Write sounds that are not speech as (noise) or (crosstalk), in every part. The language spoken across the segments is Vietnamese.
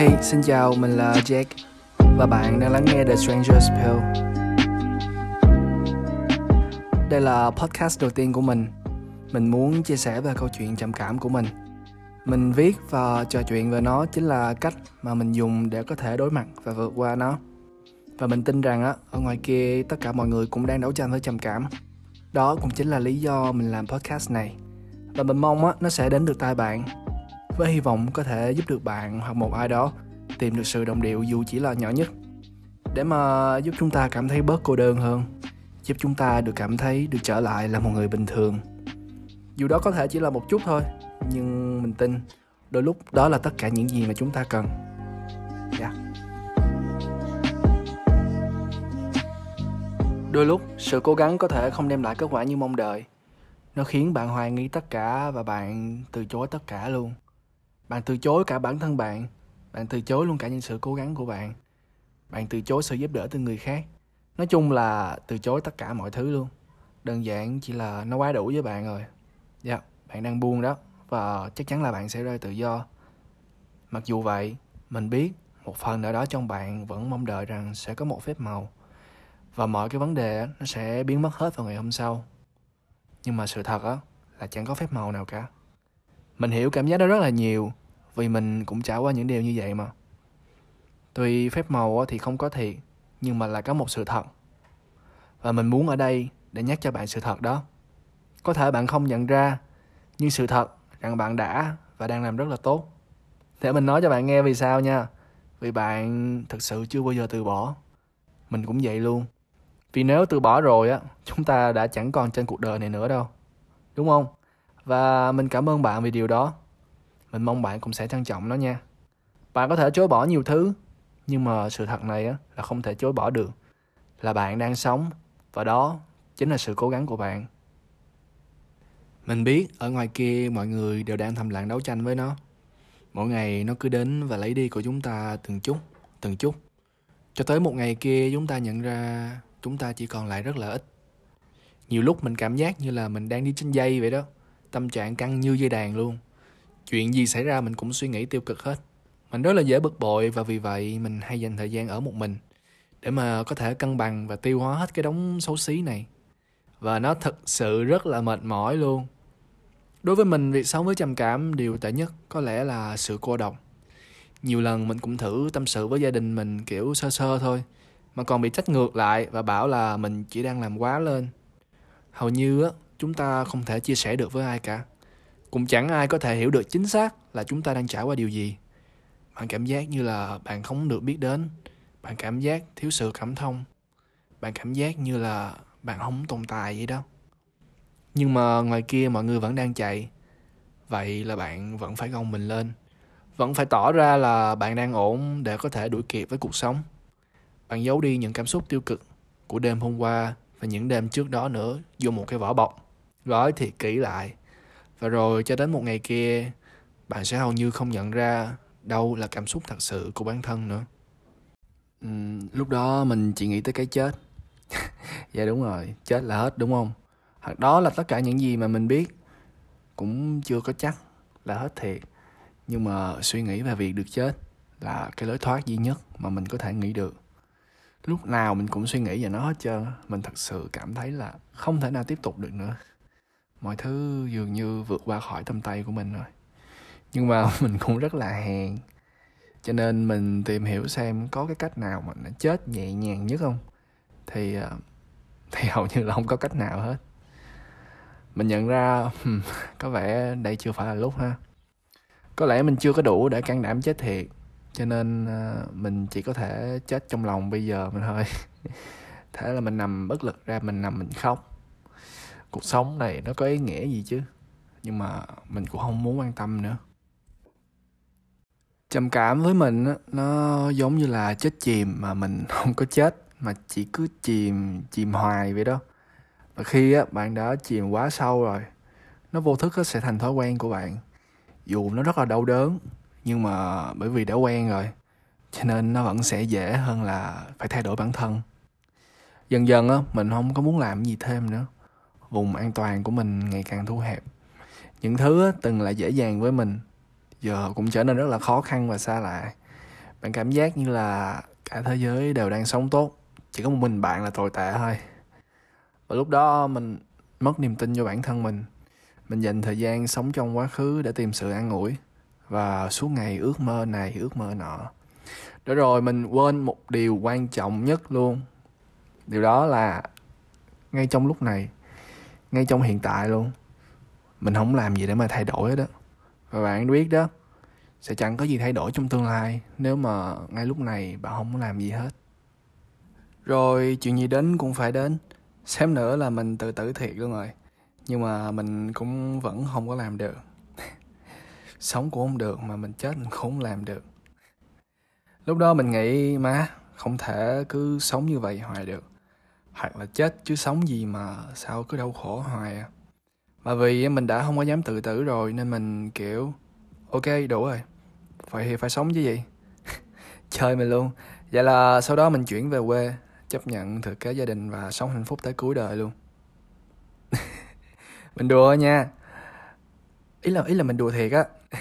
Hey, xin chào, mình là Jack và bạn đang lắng nghe The Stranger's Pill. Đây là podcast đầu tiên của mình. Mình muốn chia sẻ về câu chuyện trầm cảm của mình. Mình viết và trò chuyện về nó chính là cách mà mình dùng để có thể đối mặt và vượt qua nó. Và mình tin rằng á, ở ngoài kia tất cả mọi người cũng đang đấu tranh với trầm cảm. Đó cũng chính là lý do mình làm podcast này. Và mình mong á, nó sẽ đến được tai bạn với hy vọng có thể giúp được bạn hoặc một ai đó tìm được sự đồng điệu dù chỉ là nhỏ nhất. Để mà giúp chúng ta cảm thấy bớt cô đơn hơn, giúp chúng ta được cảm thấy được trở lại là một người bình thường. Dù đó có thể chỉ là một chút thôi, nhưng mình tin đôi lúc đó là tất cả những gì mà chúng ta cần. Yeah. đôi lúc, sự cố gắng có thể không đem lại kết quả như mong đợi. Nó khiến bạn hoài nghi tất cả và bạn từ chối tất cả luôn bạn từ chối cả bản thân bạn bạn từ chối luôn cả những sự cố gắng của bạn. Bạn từ chối sự giúp đỡ từ người khác. Nói chung là từ chối tất cả mọi thứ luôn. Đơn giản chỉ là nó quá đủ với bạn rồi. Dạ yeah, bạn đang buông đó và chắc chắn là bạn sẽ rơi tự do. Mặc dù vậy mình biết một phần nào đó trong bạn vẫn mong đợi rằng sẽ có một phép màu và mọi cái vấn đề nó sẽ biến mất hết vào ngày hôm sau. Nhưng mà sự thật á là chẳng có phép màu nào cả mình hiểu cảm giác đó rất là nhiều, vì mình cũng trải qua những điều như vậy mà. Tuy phép màu thì không có thiệt, nhưng mà là có một sự thật. Và mình muốn ở đây để nhắc cho bạn sự thật đó. Có thể bạn không nhận ra, nhưng sự thật rằng bạn đã và đang làm rất là tốt. Để mình nói cho bạn nghe vì sao nha, vì bạn thực sự chưa bao giờ từ bỏ. Mình cũng vậy luôn. Vì nếu từ bỏ rồi á, chúng ta đã chẳng còn trên cuộc đời này nữa đâu. Đúng không? Và mình cảm ơn bạn vì điều đó. Mình mong bạn cũng sẽ trân trọng nó nha. Bạn có thể chối bỏ nhiều thứ, nhưng mà sự thật này á, là không thể chối bỏ được. Là bạn đang sống, và đó chính là sự cố gắng của bạn. Mình biết ở ngoài kia mọi người đều đang thầm lặng đấu tranh với nó. Mỗi ngày nó cứ đến và lấy đi của chúng ta từng chút từng chút. Cho tới một ngày kia chúng ta nhận ra chúng ta chỉ còn lại rất là ít. Nhiều lúc mình cảm giác như là mình đang đi trên dây vậy đó tâm trạng căng như dây đàn luôn. Chuyện gì xảy ra mình cũng suy nghĩ tiêu cực hết. Mình rất là dễ bực bội và vì vậy mình hay dành thời gian ở một mình để mà có thể cân bằng và tiêu hóa hết cái đống xấu xí này. Và nó thật sự rất là mệt mỏi luôn. Đối với mình, việc sống với trầm cảm điều tệ nhất có lẽ là sự cô độc. Nhiều lần mình cũng thử tâm sự với gia đình mình kiểu sơ sơ thôi, mà còn bị trách ngược lại và bảo là mình chỉ đang làm quá lên. Hầu như á chúng ta không thể chia sẻ được với ai cả. Cũng chẳng ai có thể hiểu được chính xác là chúng ta đang trải qua điều gì. Bạn cảm giác như là bạn không được biết đến. Bạn cảm giác thiếu sự cảm thông. Bạn cảm giác như là bạn không tồn tại vậy đó. Nhưng mà ngoài kia mọi người vẫn đang chạy. Vậy là bạn vẫn phải gồng mình lên. Vẫn phải tỏ ra là bạn đang ổn để có thể đuổi kịp với cuộc sống. Bạn giấu đi những cảm xúc tiêu cực của đêm hôm qua và những đêm trước đó nữa vô một cái vỏ bọc gói thì kỹ lại. Và rồi cho đến một ngày kia bạn sẽ hầu như không nhận ra đâu là cảm xúc thật sự của bản thân nữa. Uhm, lúc đó mình chỉ nghĩ tới cái chết. (laughs) Dạ đúng rồi chết là hết đúng không? Hoặc đó là tất cả những gì mà mình biết cũng chưa có chắc là hết thiệt. Nhưng mà suy nghĩ về việc được chết là cái lối thoát duy nhất mà mình có thể nghĩ được. Lúc nào mình cũng suy nghĩ về nó hết trơn mình thật sự cảm thấy là không thể nào tiếp tục được nữa mọi thứ dường như vượt qua khỏi tầm tay của mình rồi. Nhưng mà (laughs) mình cũng rất là hèn. Cho nên mình tìm hiểu xem có cái cách nào mà nó chết nhẹ nhàng nhất không? Thì ờ, (laughs) thì hầu như là không có cách nào hết. Mình nhận ra (laughs) có vẻ đây chưa phải là lúc ha. Có lẽ mình chưa có đủ để can đảm chết thiệt. Cho nên ờ, mình chỉ có thể chết trong lòng bây giờ mình thôi. Thế là mình nằm bất lực ra, mình nằm mình khóc cuộc sống này nó có ý nghĩa gì chứ? Nhưng mà mình cũng không muốn quan tâm nữa. Trầm cảm với mình nó giống như là chết chìm mà mình (laughs) không có chết, mà chỉ cứ chìm chìm hoài vậy đó. Và khi á, bạn đã chìm quá sâu rồi, nó vô thức sẽ thành thói quen của bạn. Dù nó rất là đau đớn, nhưng mà bởi vì đã quen rồi, cho nên nó vẫn sẽ dễ hơn là phải thay đổi bản thân. Dần dần á, mình không có muốn làm gì thêm nữa vùng an toàn của mình ngày càng thu hẹp. Những thứ từng là dễ dàng với mình, giờ cũng trở nên rất là khó khăn và xa lạ. Bạn cảm giác như là cả thế giới đều đang sống tốt, chỉ có một mình bạn là tồi tệ thôi. Và lúc đó mình mất niềm tin cho bản thân mình. Mình dành thời gian sống trong quá khứ để tìm sự an ủi và suốt ngày ước mơ này, ước mơ nọ. Để rồi mình quên một điều quan trọng nhất luôn. Điều đó là ngay trong lúc này ngay trong hiện tại luôn. Mình không làm gì để mà thay đổi hết đó và bạn biết đó, sẽ chẳng có gì thay đổi trong tương lai nếu mà ngay lúc này bạn không làm gì hết. Rồi, chuyện gì đến cũng phải đến. Xém nữa là mình tự tử thiệt luôn rồi. Nhưng mà mình cũng vẫn không có làm được. (laughs) Sống cũng không được mà mình chết mình cũng không làm được. Lúc đó mình nghĩ, má, không thể cứ sống như vậy hoài được hoặc là chết chứ sống gì mà sao cứ đau khổ hoài à. Mà vì mình đã không có dám tự tử rồi nên mình, kiểu, ok, đủ rồi. Vậy thì phải sống chứ gì. (laughs) Chơi mình luôn. Vậy là sau đó mình chuyển về quê, chấp nhận thực kế gia đình và sống hạnh phúc tới cuối đời luôn. (laughs) Mình đùa nha. Ý là ý là mình đùa thiệt á. (laughs)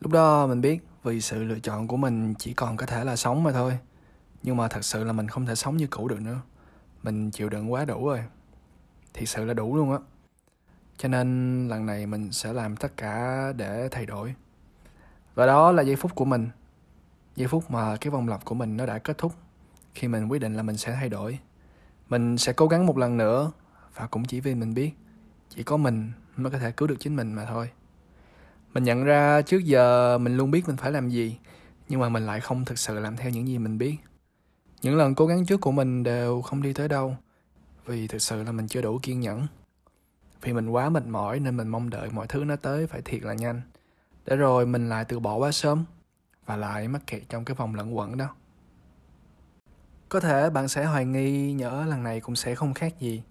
Lúc đó mình biết vì sự lựa chọn của mình chỉ còn có thể là sống mà thôi. Nhưng mà thật sự là mình không thể sống như cũ được nữa mình chịu đựng quá đủ rồi. Thiệt sự là đủ luôn á. Cho nên lần này mình sẽ làm tất cả để thay đổi. Và đó là giây phút của mình. Giây phút mà cái vòng lặp của mình nó đã kết thúc. Khi mình quyết định là mình sẽ thay đổi. Mình sẽ cố gắng một lần nữa và cũng chỉ vì mình biết. Chỉ có mình mới có thể cứu được chính mình mà thôi. Mình nhận ra trước giờ mình luôn biết mình phải làm gì, nhưng mà mình lại không thực sự làm theo những gì mình biết những lần cố gắng trước của mình đều không đi tới đâu, vì thực sự là mình chưa đủ kiên nhẫn. Vì mình quá mệt mỏi nên mình mong đợi mọi thứ nó tới phải thiệt là nhanh. Để rồi mình lại từ bỏ quá sớm và lại mắc kẹt trong cái vòng lẩn quẩn đó. Có thể bạn sẽ hoài nghi nhỡ lần này cũng sẽ không khác gì.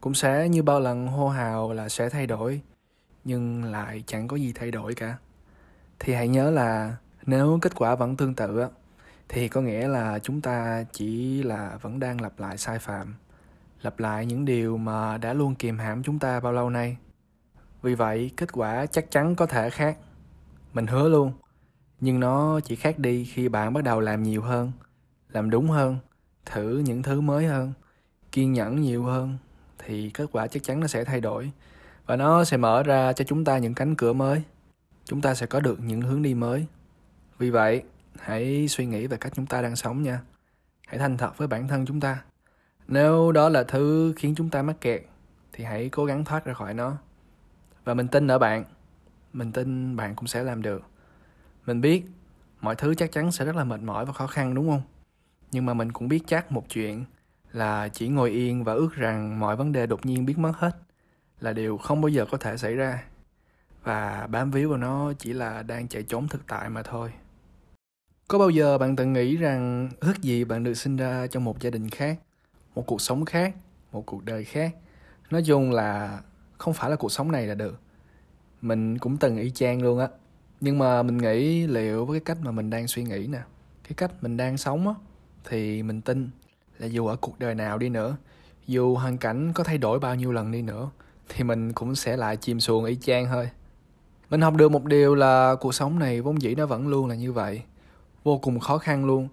Cũng sẽ như bao lần hô hào là sẽ thay đổi, nhưng lại chẳng có gì thay đổi cả. Thì hãy nhớ là nếu kết quả vẫn tương tự thì có nghĩa là chúng ta chỉ là vẫn đang lặp lại sai phạm, lặp lại những điều mà đã luôn kìm hãm chúng ta bao lâu nay. Vì vậy, kết quả chắc chắn có thể khác. Mình hứa luôn, nhưng nó chỉ khác đi khi bạn bắt đầu làm nhiều hơn, làm đúng hơn, thử những thứ mới hơn, kiên nhẫn nhiều hơn, thì kết quả chắc chắn nó sẽ thay đổi. Và nó sẽ mở ra cho chúng ta những cánh cửa mới. Chúng ta sẽ có được những hướng đi mới. Vì vậy hãy suy nghĩ về cách chúng ta đang sống nha. Hãy thành thật với bản thân chúng ta. Nếu đó là thứ khiến chúng ta mắc kẹt, thì hãy cố gắng thoát ra khỏi nó. Và mình tin ở bạn. Mình tin bạn cũng sẽ làm được. Mình biết mọi thứ chắc chắn sẽ rất là mệt mỏi và khó khăn, đúng không? Nhưng mà mình cũng biết chắc một chuyện là chỉ ngồi yên và ước rằng mọi vấn đề đột nhiên biến mất hết là điều không bao giờ có thể xảy ra. Và bám víu vào nó chỉ là đang chạy trốn thực tại mà thôi có bao giờ bạn từng nghĩ rằng ước gì bạn được sinh ra trong một gia đình khác, một cuộc sống khác, một cuộc đời khác? Nói chung là không phải là cuộc sống này là được. Mình cũng từng y chang luôn á. Nhưng mà mình nghĩ liệu với cái cách mà mình đang suy nghĩ nè, cái cách mình đang sống á, thì mình tin là dù ở cuộc đời nào đi nữa, dù hoàn cảnh có thay đổi bao nhiêu lần đi nữa, thì mình cũng sẽ lại chìm xuồng y chang thôi. Mình học được một điều là cuộc sống này vốn dĩ nó vẫn luôn là như vậy vô cùng khó khăn luôn.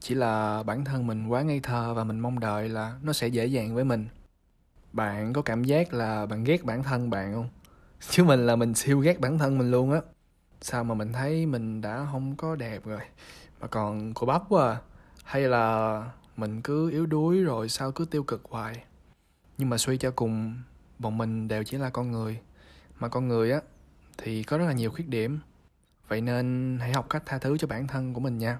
Chỉ là bản thân mình quá ngây thơ và mình mong đợi là nó sẽ dễ dàng với mình. Bạn có cảm giác là bạn ghét bản thân bạn không? (laughs) Chứ mình là mình siêu ghét bản thân mình luôn á. Sao mà mình thấy mình đã không có đẹp rồi, mà còn cô bắp quá à. hay là mình cứ yếu đuối rồi sao cứ tiêu cực hoài? Nhưng mà suy cho cùng, bọn mình đều chỉ là con người. Mà con người á, thì có rất là nhiều khuyết điểm vậy nên hãy học cách tha thứ cho bản thân của mình nha.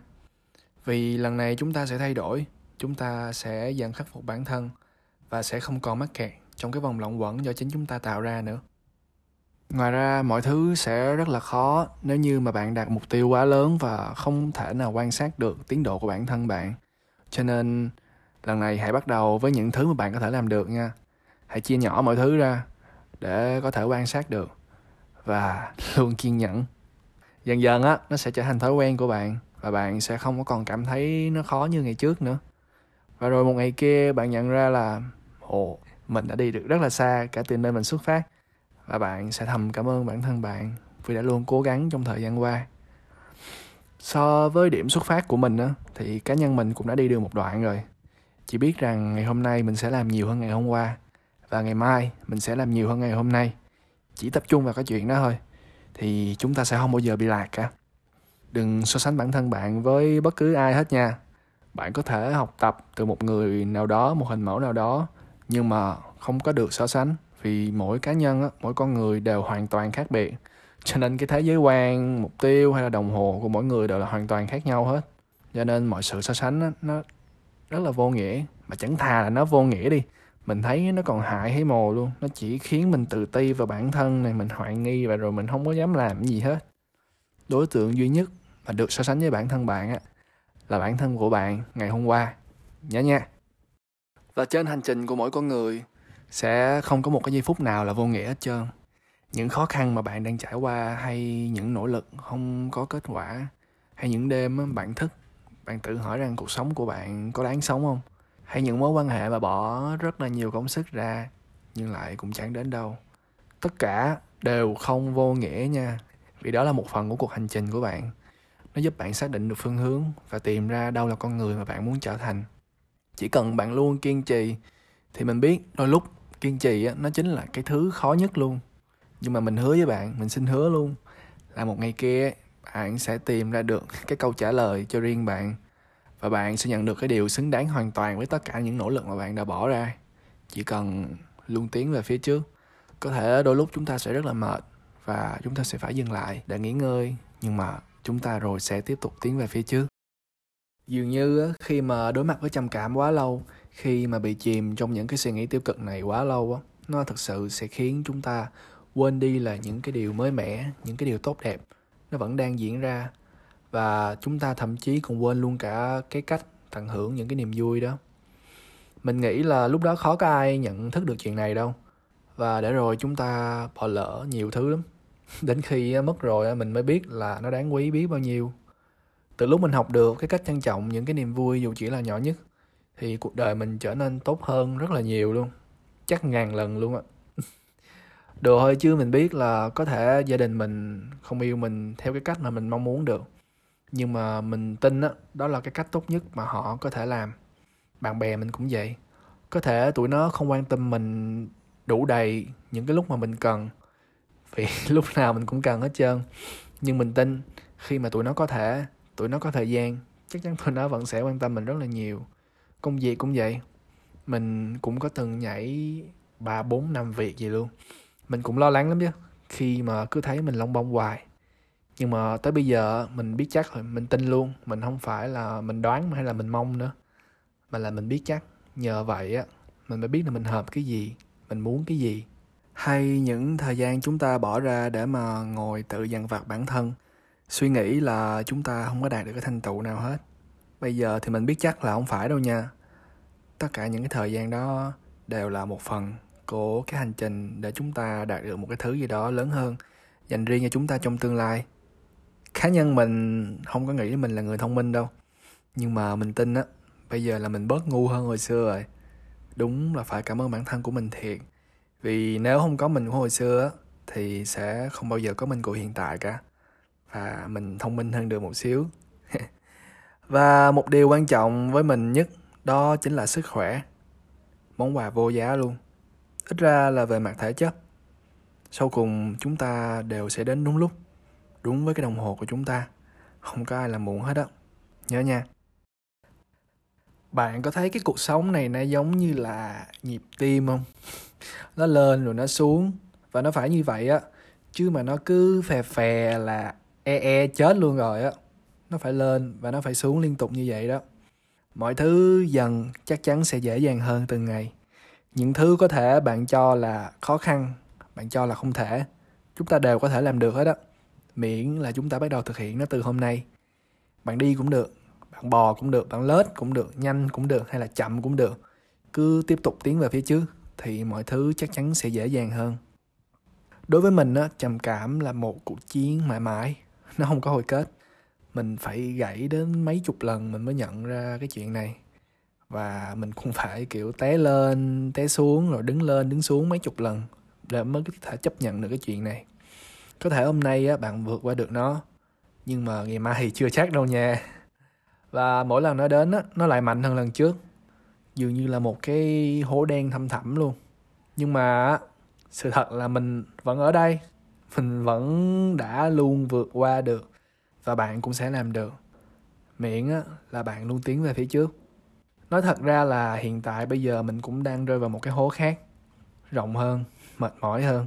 Vì lần này chúng ta sẽ thay đổi, chúng ta sẽ dần khắc phục bản thân và sẽ không còn mắc kẹt trong cái vòng lẩn quẩn do chính chúng ta tạo ra nữa. Ngoài ra, mọi thứ sẽ rất là khó nếu như mà bạn đạt mục tiêu quá lớn và không thể nào quan sát được tiến độ của bản thân bạn. Cho nên, lần này hãy bắt đầu với những thứ mà bạn có thể làm được nha. Hãy chia nhỏ mọi thứ ra để có thể quan sát được và (laughs) luôn kiên nhẫn dần dần á, nó sẽ trở thành thói quen của bạn và bạn sẽ không có còn cảm thấy nó khó như ngày trước nữa. Và rồi một ngày kia, bạn nhận ra là, ồ, mình đã đi được rất là xa cả từ nơi mình xuất phát và bạn sẽ thầm cảm ơn bản thân bạn vì đã luôn cố gắng trong thời gian qua. So với điểm xuất phát của mình á, thì cá nhân mình cũng đã đi được một đoạn rồi. Chỉ biết rằng ngày hôm nay mình sẽ làm nhiều hơn ngày hôm qua và ngày mai mình sẽ làm nhiều hơn ngày hôm nay. Chỉ tập trung vào cái chuyện đó thôi thì chúng ta sẽ không bao giờ bị lạc cả. Đừng so sánh bản thân bạn với bất cứ ai hết nha. Bạn có thể học tập từ một người nào đó, một hình mẫu nào đó, nhưng mà không có được so sánh vì mỗi cá nhân mỗi con người đều hoàn toàn khác biệt. Cho nên cái thế giới quan, mục tiêu hay là đồng hồ của mỗi người đều là hoàn toàn khác nhau hết. Cho nên mọi sự so sánh nó rất là vô nghĩa. Mà chẳng thà là nó vô nghĩa đi mình thấy nó còn hại hay mồ luôn. Nó chỉ khiến mình tự ti vào bản thân này, mình hoài nghi và rồi mình không có dám làm gì hết. Đối tượng duy nhất mà được so sánh với bản thân bạn á, là bản thân của bạn ngày hôm qua. Nhớ nha. Và trên hành trình của mỗi con người sẽ không có một cái giây phút nào là vô nghĩa hết trơn. Những khó khăn mà bạn đang trải qua hay những nỗ lực không có kết quả, hay những đêm bạn thức, bạn tự hỏi rằng cuộc sống của bạn có đáng sống không? Hay những mối quan hệ mà bỏ rất là nhiều công sức ra, nhưng lại cũng chẳng đến đâu. Tất cả đều không vô nghĩa nha, vì đó là một phần của cuộc hành trình của bạn. Nó giúp bạn xác định được phương hướng và tìm ra đâu là con người mà bạn muốn trở thành. Chỉ cần bạn luôn kiên trì, thì mình biết đôi lúc kiên trì á, nó chính là cái thứ khó nhất luôn. Nhưng mà mình hứa với bạn, mình xin hứa luôn, là một ngày kia bạn sẽ tìm ra được cái câu trả lời cho riêng bạn và bạn sẽ nhận được cái điều xứng đáng hoàn toàn với tất cả những nỗ lực mà bạn đã bỏ ra. Chỉ cần luôn tiến về phía trước. Có thể đôi lúc chúng ta sẽ rất là mệt và chúng ta sẽ phải dừng lại để nghỉ ngơi. Nhưng mà chúng ta rồi sẽ tiếp tục tiến về phía trước. Dường như khi mà đối mặt với trầm cảm quá lâu, khi mà bị chìm trong những cái suy nghĩ tiêu cực này quá lâu á, nó thực sự sẽ khiến chúng ta quên đi là những cái điều mới mẻ, những cái điều tốt đẹp. Nó vẫn đang diễn ra và chúng ta thậm chí còn quên luôn cả cái cách tận hưởng những cái niềm vui đó. Mình nghĩ là lúc đó khó có ai nhận thức được chuyện này đâu. Và để rồi chúng ta bỏ lỡ nhiều thứ lắm. (laughs) Đến khi mất rồi mình mới biết là nó đáng quý biết bao nhiêu. Từ lúc mình học được cái cách trân trọng những cái niềm vui dù chỉ là nhỏ nhất, thì cuộc đời mình trở nên tốt hơn rất là nhiều luôn. Chắc ngàn lần luôn á. (laughs) Đồ hơi chứ mình biết là có thể gia đình mình không yêu mình theo cái cách mà mình mong muốn được nhưng mà mình tin đó, đó là cái cách tốt nhất mà họ có thể làm. Bạn bè mình cũng vậy. Có thể tụi nó không quan tâm mình đủ đầy những cái lúc mà mình cần. Vì (laughs) lúc nào mình cũng cần hết trơn. Nhưng mình tin khi mà tụi nó có thể tụi nó có thời gian chắc chắn tụi nó vẫn sẽ quan tâm mình rất là nhiều. Công việc cũng vậy. Mình cũng có từng nhảy ba bốn năm việc gì luôn. Mình cũng lo lắng lắm chứ. Khi mà cứ thấy mình lông bông hoài nhưng mà tới bây giờ mình biết chắc rồi, mình tin luôn, mình không phải là mình đoán hay là mình mong nữa, mà là mình biết chắc. Nhờ vậy á, mình mới biết là mình hợp cái gì, mình muốn cái gì. Hay những thời gian chúng ta bỏ ra để mà ngồi tự dằn vặt bản thân, suy nghĩ là chúng ta không có đạt được cái thành tựu nào hết. Bây giờ thì mình biết chắc là không phải đâu nha. Tất cả những cái thời gian đó đều là một phần của cái hành trình để chúng ta đạt được một cái thứ gì đó lớn hơn dành riêng cho chúng ta trong tương lai cá nhân mình không có nghĩ mình là người thông minh đâu. Nhưng mà mình tin á, bây giờ là mình bớt ngu hơn hồi xưa rồi. Đúng là phải cảm ơn bản thân của mình thiệt. Vì nếu không có mình của hồi xưa á, thì sẽ không bao giờ có mình của hiện tại cả. Và mình thông minh hơn được một xíu. (laughs) Và một điều quan trọng với mình nhất, đó chính là sức khỏe. Món quà vô giá luôn. Ít ra là về mặt thể chất. Sau cùng chúng ta đều sẽ đến đúng lúc đúng với cái đồng hồ của chúng ta. Không có ai làm muộn hết á. Nhớ nha. Bạn có thấy cái cuộc sống này nó giống như là nhịp tim không? Nó lên rồi nó xuống. Và nó phải như vậy á. Chứ mà nó cứ phè phè là e e chết luôn rồi á. Nó phải lên và nó phải xuống liên tục như vậy đó. Mọi thứ dần chắc chắn sẽ dễ dàng hơn từng ngày. Những thứ có thể bạn cho là khó khăn, bạn cho là không thể. Chúng ta đều có thể làm được hết á miễn là chúng ta bắt đầu thực hiện nó từ hôm nay. Bạn đi cũng được, bạn bò cũng được, bạn lết cũng được, nhanh cũng được hay là chậm cũng được. Cứ tiếp tục tiến về phía trước thì mọi thứ chắc chắn sẽ dễ dàng hơn. Đối với mình á, trầm cảm là một cuộc chiến mãi mãi, (laughs) nó không có hồi kết. Mình phải gãy đến mấy chục lần mình mới nhận ra cái chuyện này. Và mình cũng phải, kiểu, té lên, té xuống rồi đứng lên, đứng xuống mấy chục lần để mới có thể chấp nhận được cái chuyện này có thể hôm nay á bạn vượt qua được nó nhưng mà ngày mai thì chưa chắc đâu nha. Và mỗi lần nó đến á nó lại mạnh hơn lần trước. Dường như là một cái hố đen thâm thẳm luôn. Nhưng mà sự thật là mình vẫn ở đây. Mình vẫn đã luôn vượt qua được và bạn cũng sẽ làm được. Miễn á, là bạn luôn tiến về phía trước. Nói thật ra là hiện tại bây giờ mình cũng đang rơi vào một cái hố khác. Rộng hơn mệt mỏi hơn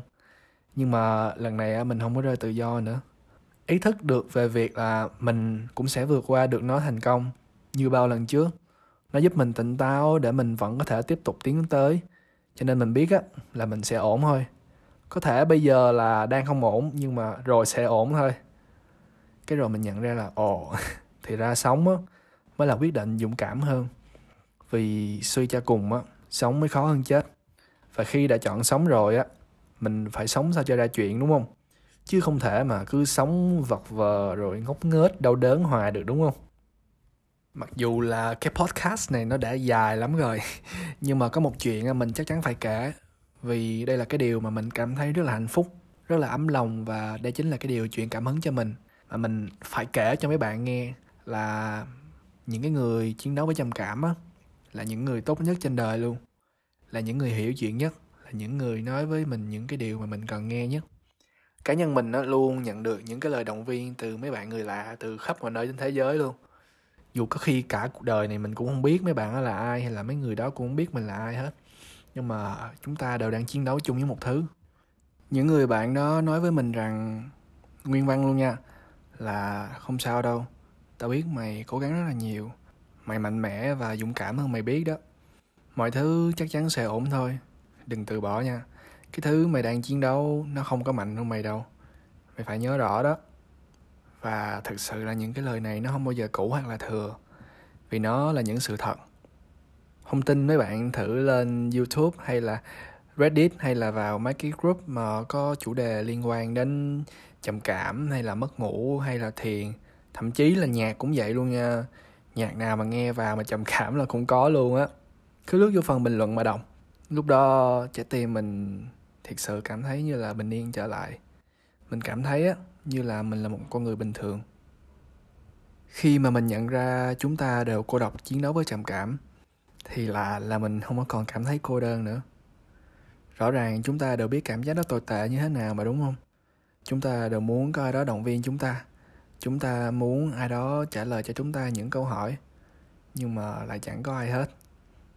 nhưng mà lần này mình không có rơi tự do nữa. Ý thức được về việc là mình cũng sẽ vượt qua được nó thành công như bao lần trước. Nó giúp mình tỉnh táo để mình vẫn có thể tiếp tục tiến tới. Cho nên mình biết á, là mình sẽ ổn thôi. Có thể bây giờ là đang không ổn, nhưng mà rồi sẽ ổn thôi. Cái rồi mình nhận ra là, ồ, (laughs) thì ra sống á, mới là quyết định dũng cảm hơn. Vì suy cho cùng á, sống mới khó hơn chết. Và khi đã chọn sống rồi á mình phải sống sao cho ra chuyện, đúng không? Chứ không thể mà cứ sống vật vờ rồi ngốc nghếch, đau đớn hoài được, đúng không? Mặc dù là cái podcast này nó đã dài lắm rồi, (laughs) nhưng mà có một chuyện mình chắc chắn phải kể. Vì đây là cái điều mà mình cảm thấy rất là hạnh phúc, rất là ấm lòng và đây chính là cái điều chuyện cảm hứng cho mình. Mà mình phải kể cho mấy bạn nghe là những cái người chiến đấu với trầm cảm á, là những người tốt nhất trên đời luôn, là những người hiểu chuyện nhất những người nói với mình những cái điều mà mình cần nghe nhất. Cá nhân mình nó luôn nhận được những cái lời động viên từ mấy bạn người lạ, từ khắp mọi nơi trên thế giới luôn. Dù có khi cả cuộc đời này mình cũng không biết mấy bạn đó là ai hay là mấy người đó cũng không biết mình là ai hết. Nhưng mà chúng ta đều đang chiến đấu chung với một thứ. Những người bạn đó nói với mình rằng, nguyên văn luôn nha, là không sao đâu. Tao biết mày cố gắng rất là nhiều. Mày mạnh mẽ và dũng cảm hơn mày biết đó. Mọi thứ chắc chắn sẽ ổn thôi đừng từ bỏ nha. Cái thứ mày đang chiến đấu, nó không có mạnh hơn mày đâu. Mày phải nhớ rõ đó. Và thực sự là những cái lời này nó không bao giờ cũ hoặc là thừa, vì nó là những sự thật. Không tin mấy bạn thử lên youtube hay là reddit hay là vào mấy cái group mà có chủ đề liên quan đến trầm cảm hay là mất ngủ hay là thiền. Thậm chí là nhạc cũng vậy luôn nha. Nhạc nào mà nghe vào mà trầm (laughs) cảm là cũng có luôn á. Cứ lướt vô phần bình luận mà đọc lúc đó trái tim mình thiệt sự cảm thấy như là bình yên trở lại. Mình cảm thấy á, như là mình là một con người bình thường. Khi mà mình nhận ra chúng ta đều cô độc chiến đấu với trầm cảm, thì là là mình không có còn cảm thấy cô đơn nữa. Rõ ràng chúng ta đều biết cảm giác đó tồi tệ như thế nào mà, đúng không? Chúng ta đều muốn có ai đó động viên chúng ta. Chúng ta muốn ai đó trả lời cho chúng ta những câu hỏi, nhưng mà lại chẳng có ai hết.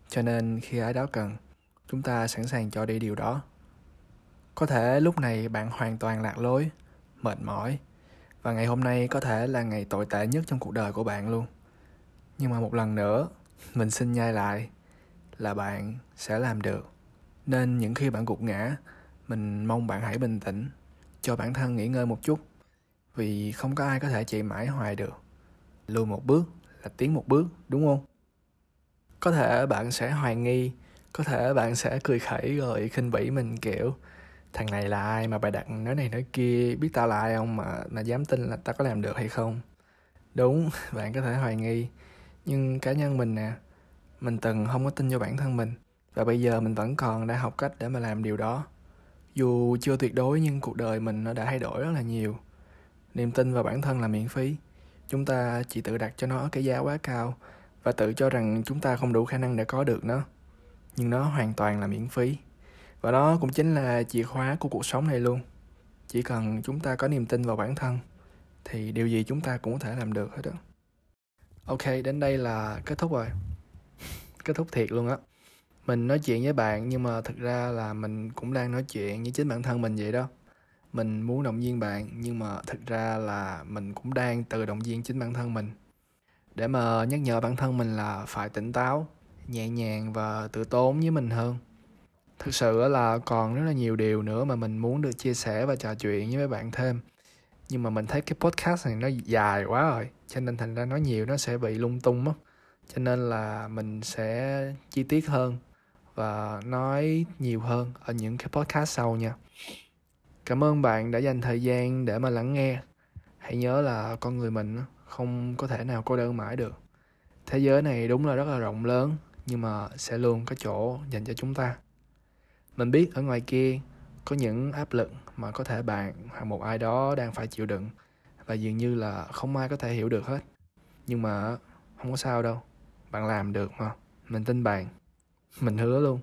Cho nên khi ai đó cần chúng ta sẵn sàng cho đi điều đó. Có thể lúc này bạn hoàn toàn lạc lối, mệt mỏi, và ngày hôm nay có thể là ngày tồi tệ nhất trong cuộc đời của bạn luôn. Nhưng mà một lần nữa, mình xin nhai lại là bạn sẽ làm được. Nên những khi bạn gục ngã, mình mong bạn hãy bình tĩnh, cho bản thân nghỉ ngơi một chút, vì không có ai có thể chạy mãi hoài được. Lùi một bước là tiến một bước, đúng không? Có thể bạn sẽ hoài nghi có thể bạn sẽ cười khẩy rồi khinh bỉ mình, kiểu, thằng này là ai mà bài đặt nói này nói kia, biết tao là ai không mà mà dám tin là tao có làm được hay không? Đúng, (laughs) bạn có thể hoài nghi. Nhưng cá nhân mình nè, mình từng không có tin vô bản thân mình, và bây giờ mình vẫn còn đang học cách để mà làm điều đó. Dù chưa tuyệt đối nhưng cuộc đời mình nó đã thay đổi rất là nhiều. Niềm tin vào bản thân là miễn phí. Chúng ta chỉ tự đặt cho nó cái giá quá cao và tự cho rằng chúng ta không đủ khả năng để có được nó nhưng nó hoàn toàn là miễn phí. Và đó cũng chính là chìa khóa của cuộc sống này luôn. Chỉ cần chúng ta có niềm tin vào bản thân, thì điều gì chúng ta cũng có thể làm được hết đó ok, đến đây là kết thúc rồi. Kết thúc thiệt luôn á. Mình nói chuyện với bạn, nhưng mà thực ra là mình cũng đang nói chuyện với chính bản thân mình vậy đó. Mình muốn động viên bạn, nhưng mà thực ra là mình cũng đang tự động viên chính bản thân mình. Để mà nhắc nhở bản thân mình là phải tỉnh táo nhẹ nhàng và tự tốn với mình hơn. Thực sự là còn rất là nhiều điều nữa mà mình muốn được chia sẻ và trò chuyện với mấy bạn thêm. Nhưng mà mình thấy cái podcast này nó dài quá rồi cho nên thành ra nói nhiều nó sẽ bị lung tung á, cho nên là mình sẽ chi tiết hơn và nói nhiều hơn ở những cái podcast sau nha. Cảm ơn bạn đã dành thời gian để mà lắng nghe. Hãy nhớ là con người mình không có thể nào cô đơn mãi được. Thế giới này đúng là rất là rộng lớn nhưng mà sẽ luôn có chỗ dành cho chúng ta. Mình biết ở ngoài kia có những áp lực mà có thể bạn hoặc một ai đó đang phải chịu đựng và dường như là không ai có thể hiểu được hết. Nhưng mà không có sao đâu, bạn làm được mà. Mình tin bạn. Mình hứa luôn.